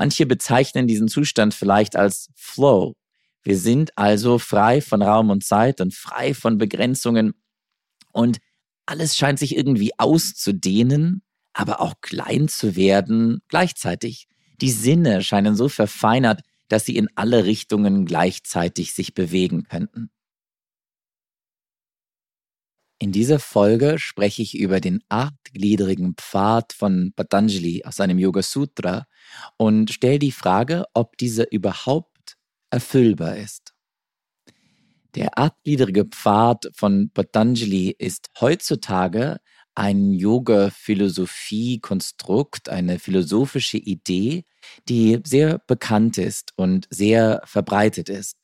Manche bezeichnen diesen Zustand vielleicht als Flow. Wir sind also frei von Raum und Zeit und frei von Begrenzungen und alles scheint sich irgendwie auszudehnen, aber auch klein zu werden gleichzeitig. Die Sinne scheinen so verfeinert, dass sie in alle Richtungen gleichzeitig sich bewegen könnten. In dieser Folge spreche ich über den achtgliedrigen Pfad von Patanjali aus seinem Yoga Sutra und stelle die Frage, ob dieser überhaupt erfüllbar ist. Der achtgliedrige Pfad von Patanjali ist heutzutage ein Yoga-Philosophie-Konstrukt, eine philosophische Idee, die sehr bekannt ist und sehr verbreitet ist.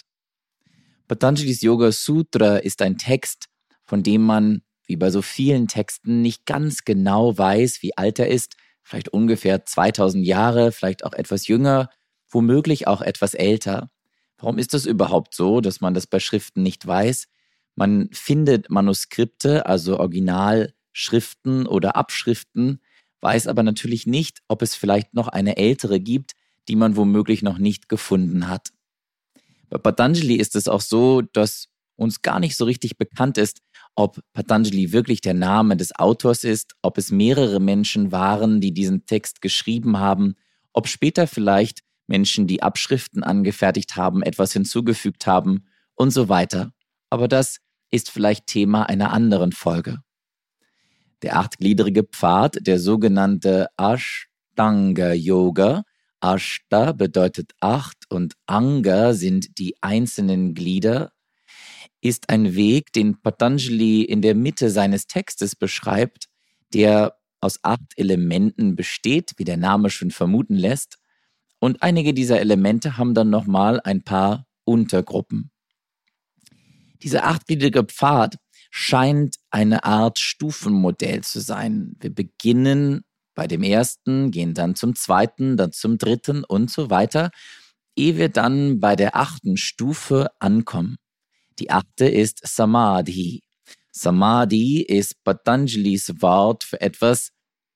Patanjalis Yoga Sutra ist ein Text, von dem man, wie bei so vielen Texten, nicht ganz genau weiß, wie alt er ist, vielleicht ungefähr 2000 Jahre, vielleicht auch etwas jünger, womöglich auch etwas älter. Warum ist das überhaupt so, dass man das bei Schriften nicht weiß? Man findet Manuskripte, also Originalschriften oder Abschriften, weiß aber natürlich nicht, ob es vielleicht noch eine ältere gibt, die man womöglich noch nicht gefunden hat. Bei Patanjali ist es auch so, dass uns gar nicht so richtig bekannt ist, ob Patanjali wirklich der Name des Autors ist, ob es mehrere Menschen waren, die diesen Text geschrieben haben, ob später vielleicht Menschen, die Abschriften angefertigt haben, etwas hinzugefügt haben und so weiter. Aber das ist vielleicht Thema einer anderen Folge. Der achtgliedrige Pfad, der sogenannte Ashtanga Yoga, Ashta bedeutet acht und Anga sind die einzelnen Glieder ist ein Weg, den Patanjali in der Mitte seines Textes beschreibt, der aus acht Elementen besteht, wie der Name schon vermuten lässt. Und einige dieser Elemente haben dann nochmal ein paar Untergruppen. Dieser achtgliedrige Pfad scheint eine Art Stufenmodell zu sein. Wir beginnen bei dem ersten, gehen dann zum zweiten, dann zum dritten und so weiter, ehe wir dann bei der achten Stufe ankommen. Die achte ist Samadhi. Samadhi ist Patanjalis Wort für etwas,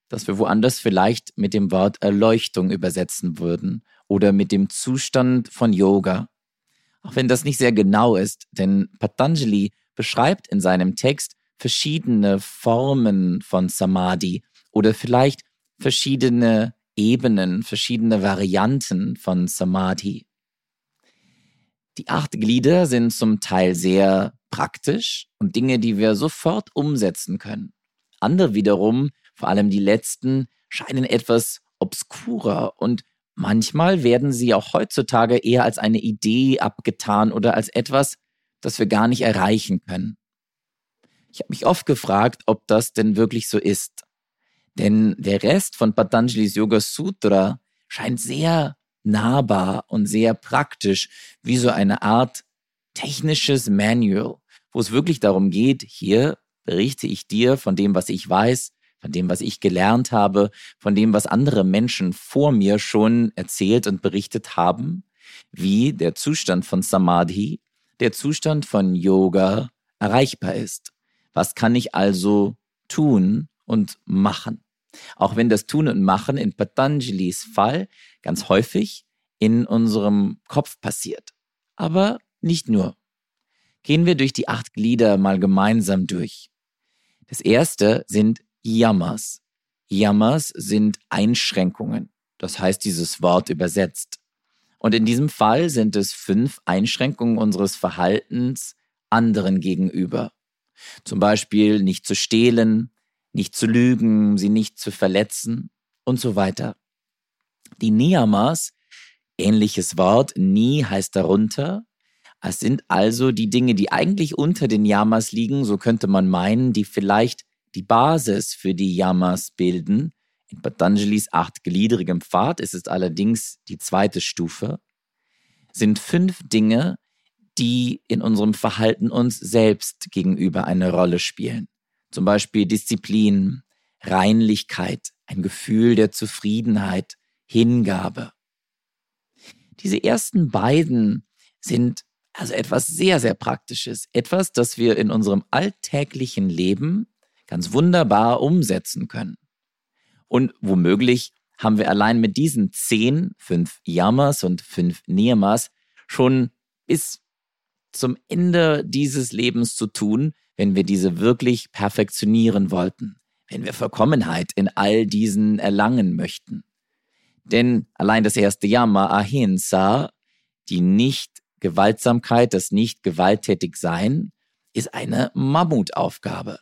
das wir woanders vielleicht mit dem Wort Erleuchtung übersetzen würden oder mit dem Zustand von Yoga. Auch wenn das nicht sehr genau ist, denn Patanjali beschreibt in seinem Text verschiedene Formen von Samadhi oder vielleicht verschiedene Ebenen, verschiedene Varianten von Samadhi. Die acht Glieder sind zum Teil sehr praktisch und Dinge, die wir sofort umsetzen können. Andere wiederum, vor allem die letzten, scheinen etwas obskurer und manchmal werden sie auch heutzutage eher als eine Idee abgetan oder als etwas, das wir gar nicht erreichen können. Ich habe mich oft gefragt, ob das denn wirklich so ist. Denn der Rest von Patanjalis Yoga Sutra scheint sehr nahbar und sehr praktisch, wie so eine Art technisches Manual, wo es wirklich darum geht, hier berichte ich dir von dem, was ich weiß, von dem, was ich gelernt habe, von dem, was andere Menschen vor mir schon erzählt und berichtet haben, wie der Zustand von Samadhi, der Zustand von Yoga erreichbar ist. Was kann ich also tun und machen? Auch wenn das Tun und Machen in Patanjalis Fall ganz häufig in unserem Kopf passiert. Aber nicht nur. Gehen wir durch die acht Glieder mal gemeinsam durch. Das erste sind Yamas. Yamas sind Einschränkungen. Das heißt dieses Wort übersetzt. Und in diesem Fall sind es fünf Einschränkungen unseres Verhaltens anderen gegenüber. Zum Beispiel nicht zu stehlen, nicht zu lügen, sie nicht zu verletzen und so weiter. Die Niyamas, ähnliches Wort, Ni heißt darunter, es sind also die Dinge, die eigentlich unter den Yamas liegen, so könnte man meinen, die vielleicht die Basis für die Yamas bilden. In Patanjalis achtgliedrigem Pfad ist es allerdings die zweite Stufe, sind fünf Dinge, die in unserem Verhalten uns selbst gegenüber eine Rolle spielen. Zum Beispiel Disziplin, Reinlichkeit, ein Gefühl der Zufriedenheit, Hingabe. Diese ersten beiden sind also etwas sehr, sehr Praktisches. Etwas, das wir in unserem alltäglichen Leben ganz wunderbar umsetzen können. Und womöglich haben wir allein mit diesen zehn, fünf Yamas und fünf Niyamas schon bis zum Ende dieses Lebens zu tun, wenn wir diese wirklich perfektionieren wollten, wenn wir Vollkommenheit in all diesen erlangen möchten. Denn allein das erste Yama, Ahimsa, die Nicht-Gewaltsamkeit, das Nicht-Gewalttätig-Sein, ist eine Mammutaufgabe.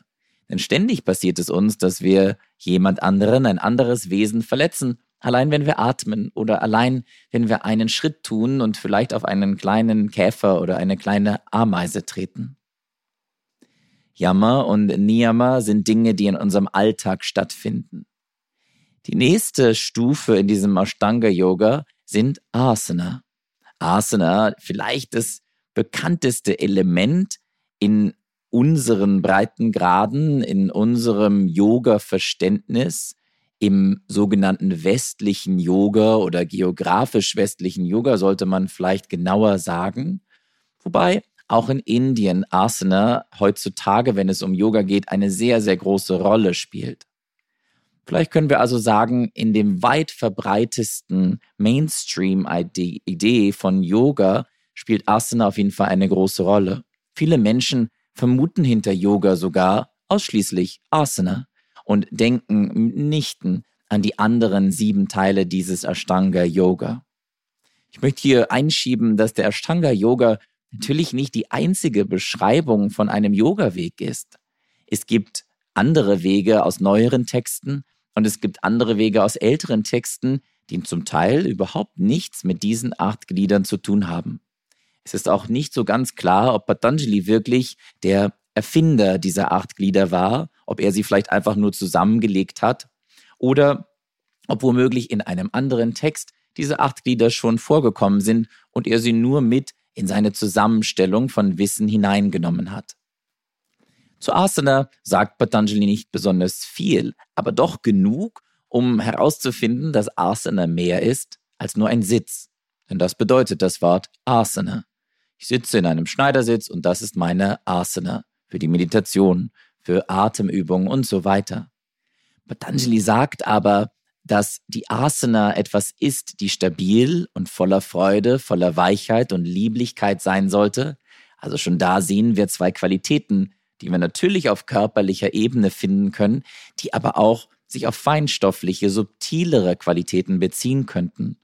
Denn ständig passiert es uns, dass wir jemand anderen, ein anderes Wesen verletzen. Allein wenn wir atmen oder allein wenn wir einen Schritt tun und vielleicht auf einen kleinen Käfer oder eine kleine Ameise treten. Yama und Niyama sind Dinge, die in unserem Alltag stattfinden. Die nächste Stufe in diesem Ashtanga-Yoga sind Asana. Asana, vielleicht das bekannteste Element in unseren Breitengraden, in unserem Yoga-Verständnis, im sogenannten westlichen Yoga oder geografisch westlichen Yoga sollte man vielleicht genauer sagen. Wobei auch in Indien Asana heutzutage, wenn es um Yoga geht, eine sehr, sehr große Rolle spielt. Vielleicht können wir also sagen, in dem weit verbreitesten Mainstream-Idee von Yoga spielt Asana auf jeden Fall eine große Rolle. Viele Menschen vermuten hinter Yoga sogar ausschließlich Asana und denken nichten an die anderen sieben Teile dieses Ashtanga Yoga. Ich möchte hier einschieben, dass der Ashtanga Yoga natürlich nicht die einzige Beschreibung von einem Yoga-Weg ist. Es gibt andere Wege aus neueren Texten und es gibt andere Wege aus älteren Texten, die zum Teil überhaupt nichts mit diesen acht Gliedern zu tun haben. Es ist auch nicht so ganz klar, ob Patanjali wirklich der Erfinder dieser acht Glieder war, ob er sie vielleicht einfach nur zusammengelegt hat oder ob womöglich in einem anderen Text diese acht Glieder schon vorgekommen sind und er sie nur mit in seine Zusammenstellung von Wissen hineingenommen hat. Zu Asana sagt Patanjali nicht besonders viel, aber doch genug, um herauszufinden, dass Asana mehr ist als nur ein Sitz. Denn das bedeutet das Wort Asana. Ich sitze in einem Schneidersitz und das ist meine Asana für die Meditation, für Atemübungen und so weiter. Patanjali sagt aber, dass die Asana etwas ist, die stabil und voller Freude, voller Weichheit und Lieblichkeit sein sollte. Also schon da sehen wir zwei Qualitäten, die wir natürlich auf körperlicher Ebene finden können, die aber auch sich auf feinstoffliche, subtilere Qualitäten beziehen könnten.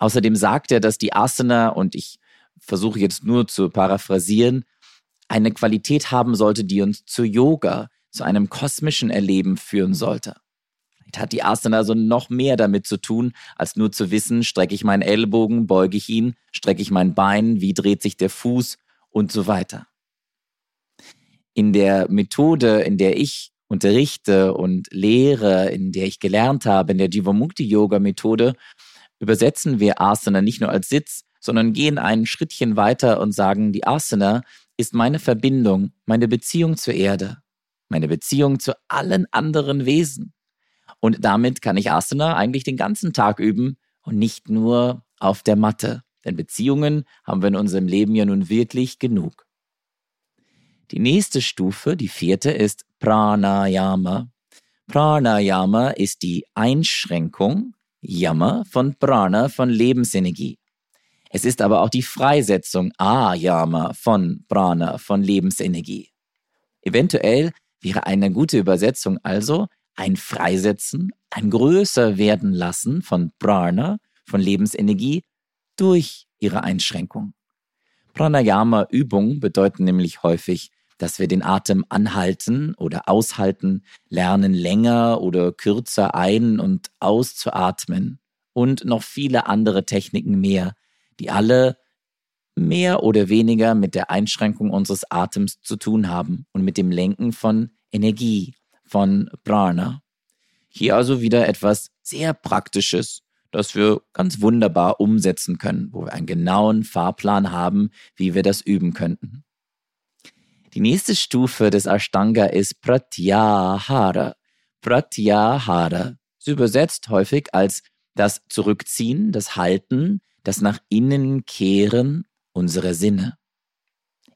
Außerdem sagt er, dass die Asana, und ich versuche jetzt nur zu paraphrasieren, eine Qualität haben sollte, die uns zu Yoga, zu einem kosmischen Erleben führen sollte. Vielleicht hat die Asana also noch mehr damit zu tun, als nur zu wissen, strecke ich meinen Ellbogen, beuge ich ihn, strecke ich mein Bein, wie dreht sich der Fuß und so weiter. In der Methode, in der ich unterrichte und lehre, in der ich gelernt habe, in der Jivamukti-Yoga-Methode, übersetzen wir Asana nicht nur als Sitz, sondern gehen ein Schrittchen weiter und sagen, die Asana ist meine Verbindung, meine Beziehung zur Erde, meine Beziehung zu allen anderen Wesen. Und damit kann ich Asana eigentlich den ganzen Tag üben und nicht nur auf der Matte. Denn Beziehungen haben wir in unserem Leben ja nun wirklich genug. Die nächste Stufe, die vierte, ist Pranayama. Pranayama ist die Einschränkung, Yama von Prana, von Lebensenergie. Es ist aber auch die Freisetzung Ayama von Prana, von Lebensenergie. Eventuell wäre eine gute Übersetzung also ein Freisetzen, ein größer werden lassen von Prana, von Lebensenergie durch ihre Einschränkung. Pranayama-Übungen bedeuten nämlich häufig, dass wir den Atem anhalten oder aushalten, lernen länger oder kürzer ein- und auszuatmen und noch viele andere Techniken mehr, die alle mehr oder weniger mit der Einschränkung unseres Atems zu tun haben und mit dem Lenken von Energie, von Prana. Hier also wieder etwas sehr Praktisches, das wir ganz wunderbar umsetzen können, wo wir einen genauen Fahrplan haben, wie wir das üben könnten. Die nächste Stufe des Ashtanga ist Pratyahara. Pratyahara ist übersetzt häufig als das Zurückziehen, das Halten, das nach innen kehren unserer Sinne.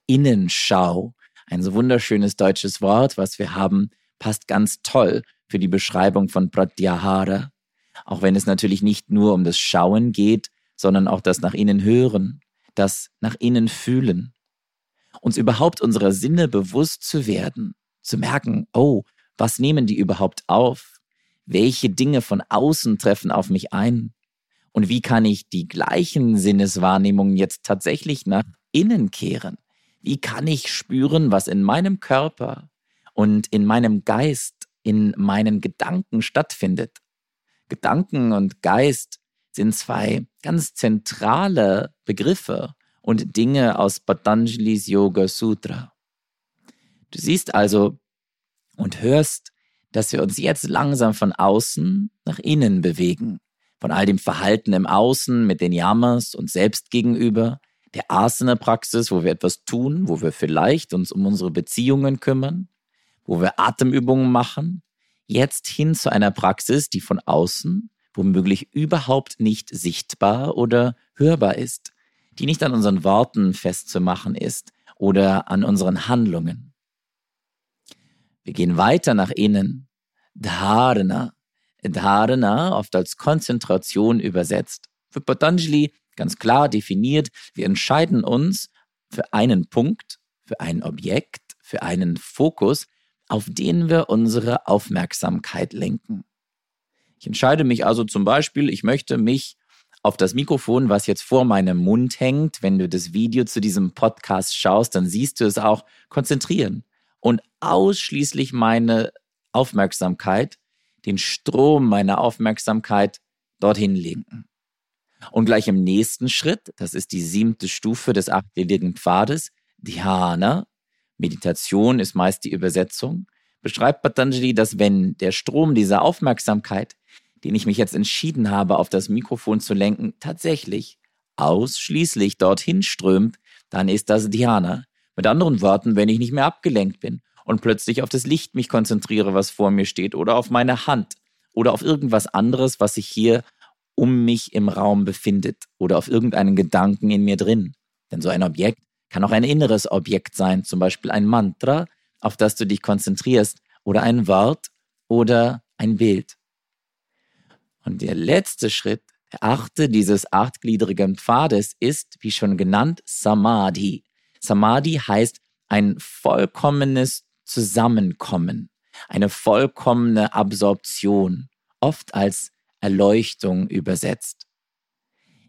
Innenschau, ein so wunderschönes deutsches Wort, was wir haben, passt ganz toll für die Beschreibung von Pratyahara. Auch wenn es natürlich nicht nur um das Schauen geht, sondern auch das nach innen hören, das nach innen fühlen. Uns überhaupt unserer Sinne bewusst zu werden, zu merken, oh, was nehmen die überhaupt auf? Welche Dinge von außen treffen auf mich ein? Und wie kann ich die gleichen Sinneswahrnehmungen jetzt tatsächlich nach innen kehren? Wie kann ich spüren, was in meinem Körper und in meinem Geist, in meinen Gedanken stattfindet? Gedanken und Geist sind zwei ganz zentrale Begriffe und Dinge aus Patanjali's Yoga Sutra. Du siehst also und hörst, dass wir uns jetzt langsam von außen nach innen bewegen. Von all dem Verhalten im Außen mit den Yamas und selbst gegenüber, der Asana-Praxis, wo wir etwas tun, wo wir vielleicht uns um unsere Beziehungen kümmern, wo wir Atemübungen machen, jetzt hin zu einer Praxis, die von außen womöglich überhaupt nicht sichtbar oder hörbar ist, die nicht an unseren Worten festzumachen ist oder an unseren Handlungen. Wir gehen weiter nach innen. Dharana. Dharana, oft als Konzentration übersetzt. Für Patanjali ganz klar definiert, wir entscheiden uns für einen Punkt, für ein Objekt, für einen Fokus, auf den wir unsere Aufmerksamkeit lenken. Ich entscheide mich also zum Beispiel, ich möchte mich auf das Mikrofon, was jetzt vor meinem Mund hängt, wenn du das Video zu diesem Podcast schaust, dann siehst du es auch, konzentrieren und ausschließlich meine Aufmerksamkeit, den Strom meiner Aufmerksamkeit dorthin lenken. Und gleich im nächsten Schritt, das ist die siebte Stufe des achtgliedrigen Pfades, Dhyana, Meditation ist meist die Übersetzung, beschreibt Patanjali, dass wenn der Strom dieser Aufmerksamkeit den ich mich jetzt entschieden habe, auf das Mikrofon zu lenken, tatsächlich ausschließlich dorthin strömt, dann ist das Dhyana. Mit anderen Worten, wenn ich nicht mehr abgelenkt bin und plötzlich auf das Licht mich konzentriere, was vor mir steht, oder auf meine Hand oder auf irgendwas anderes, was sich hier um mich im Raum befindet oder auf irgendeinen Gedanken in mir drin. Denn so ein Objekt kann auch ein inneres Objekt sein, zum Beispiel ein Mantra, auf das du dich konzentrierst, oder ein Wort oder ein Bild. Und der letzte Schritt, der achte dieses achtgliedrigen Pfades ist, wie schon genannt, Samadhi. Samadhi heißt ein vollkommenes Zusammenkommen, eine vollkommene Absorption, oft als Erleuchtung übersetzt.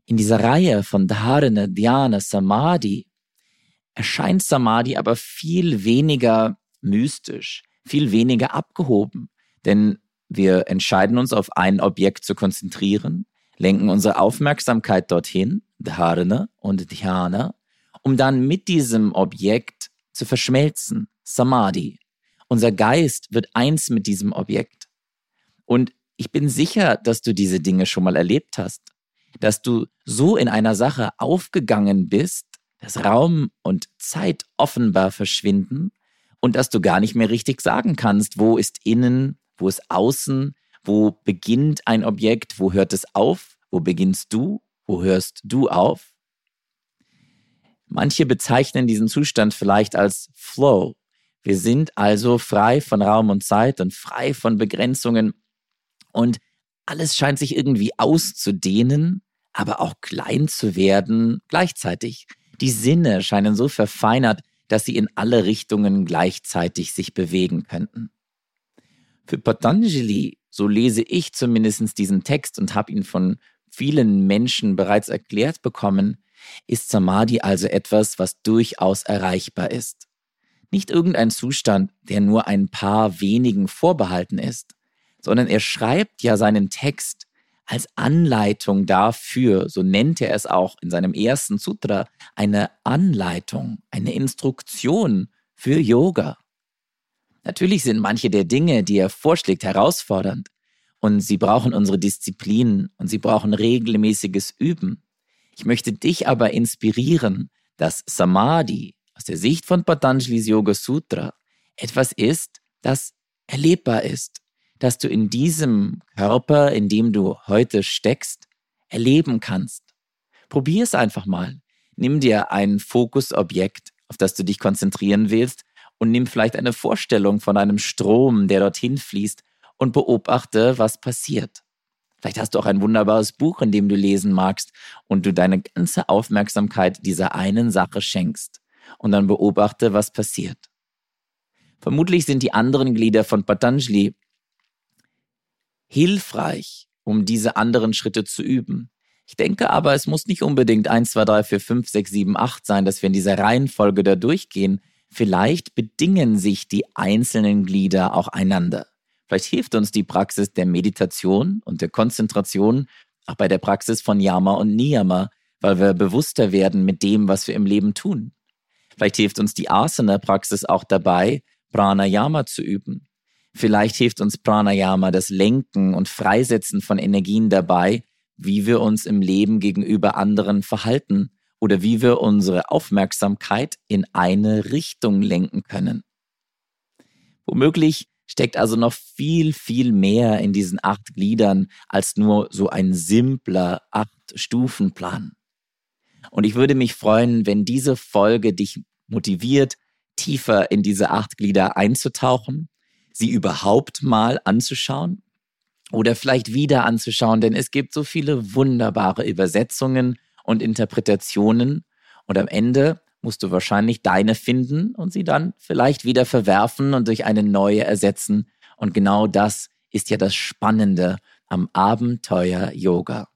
In dieser Reihe von Dharana, Dhyana, Samadhi erscheint Samadhi aber viel weniger mystisch, viel weniger abgehoben, denn wir entscheiden uns auf ein Objekt zu konzentrieren, lenken unsere Aufmerksamkeit dorthin, Dharana und Dhyana, um dann mit diesem Objekt zu verschmelzen, Samadhi. Unser Geist wird eins mit diesem Objekt. Und ich bin sicher, dass du diese Dinge schon mal erlebt hast, dass du so in einer Sache aufgegangen bist, dass Raum und Zeit offenbar verschwinden und dass du gar nicht mehr richtig sagen kannst, wo ist innen, wo ist außen? Wo beginnt ein Objekt? Wo hört es auf? Wo beginnst du? Wo hörst du auf? Manche bezeichnen diesen Zustand vielleicht als Flow. Wir sind also frei von Raum und Zeit und frei von Begrenzungen und alles scheint sich irgendwie auszudehnen, aber auch klein zu werden gleichzeitig. Die Sinne scheinen so verfeinert, dass sie in alle Richtungen gleichzeitig sich bewegen könnten. Für Patanjali, so lese ich zumindest diesen Text und habe ihn von vielen Menschen bereits erklärt bekommen, ist Samadhi also etwas, was durchaus erreichbar ist. Nicht irgendein Zustand, der nur ein paar wenigen vorbehalten ist, sondern er schreibt ja seinen Text als Anleitung dafür, so nennt er es auch in seinem ersten Sutra, eine Anleitung, eine Instruktion für Yoga. Natürlich sind manche der Dinge, die er vorschlägt, herausfordernd. Und sie brauchen unsere Disziplin und sie brauchen regelmäßiges Üben. Ich möchte dich aber inspirieren, dass Samadhi aus der Sicht von Patanjali's Yoga Sutra etwas ist, das erlebbar ist, dass du in diesem Körper, in dem du heute steckst, erleben kannst. Probier es einfach mal. Nimm dir ein Fokusobjekt, auf das du dich konzentrieren willst und nimm vielleicht eine Vorstellung von einem Strom, der dorthin fließt und beobachte, was passiert. Vielleicht hast du auch ein wunderbares Buch, in dem du lesen magst und du deine ganze Aufmerksamkeit dieser einen Sache schenkst und dann beobachte, was passiert. Vermutlich sind die anderen Glieder von Patanjali hilfreich, um diese anderen Schritte zu üben. Ich denke aber, es muss nicht unbedingt 1, 2, 3, 4, 5, 6, 7, 8 sein, dass wir in dieser Reihenfolge da durchgehen. Vielleicht bedingen sich die einzelnen Glieder auch einander. Vielleicht hilft uns die Praxis der Meditation und der Konzentration auch bei der Praxis von Yama und Niyama, weil wir bewusster werden mit dem, was wir im Leben tun. Vielleicht hilft uns die Asana-Praxis auch dabei, Pranayama zu üben. Vielleicht hilft uns Pranayama, das Lenken und Freisetzen von Energien dabei, wie wir uns im Leben gegenüber anderen verhalten oder wie wir unsere Aufmerksamkeit in eine Richtung lenken können. Womöglich steckt also noch viel, viel mehr in diesen acht Gliedern als nur so ein simpler Acht-Stufen-Plan. Und ich würde mich freuen, wenn diese Folge dich motiviert, tiefer in diese acht Glieder einzutauchen, sie überhaupt mal anzuschauen oder vielleicht wieder anzuschauen, denn es gibt so viele wunderbare Übersetzungen und Interpretationen und am Ende musst du wahrscheinlich deine finden und sie dann vielleicht wieder verwerfen und durch eine neue ersetzen und genau das ist ja das Spannende am Abenteuer Yoga.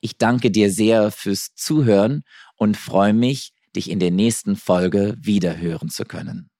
Ich danke dir sehr fürs Zuhören und freue mich, dich in der nächsten Folge wiederhören zu können.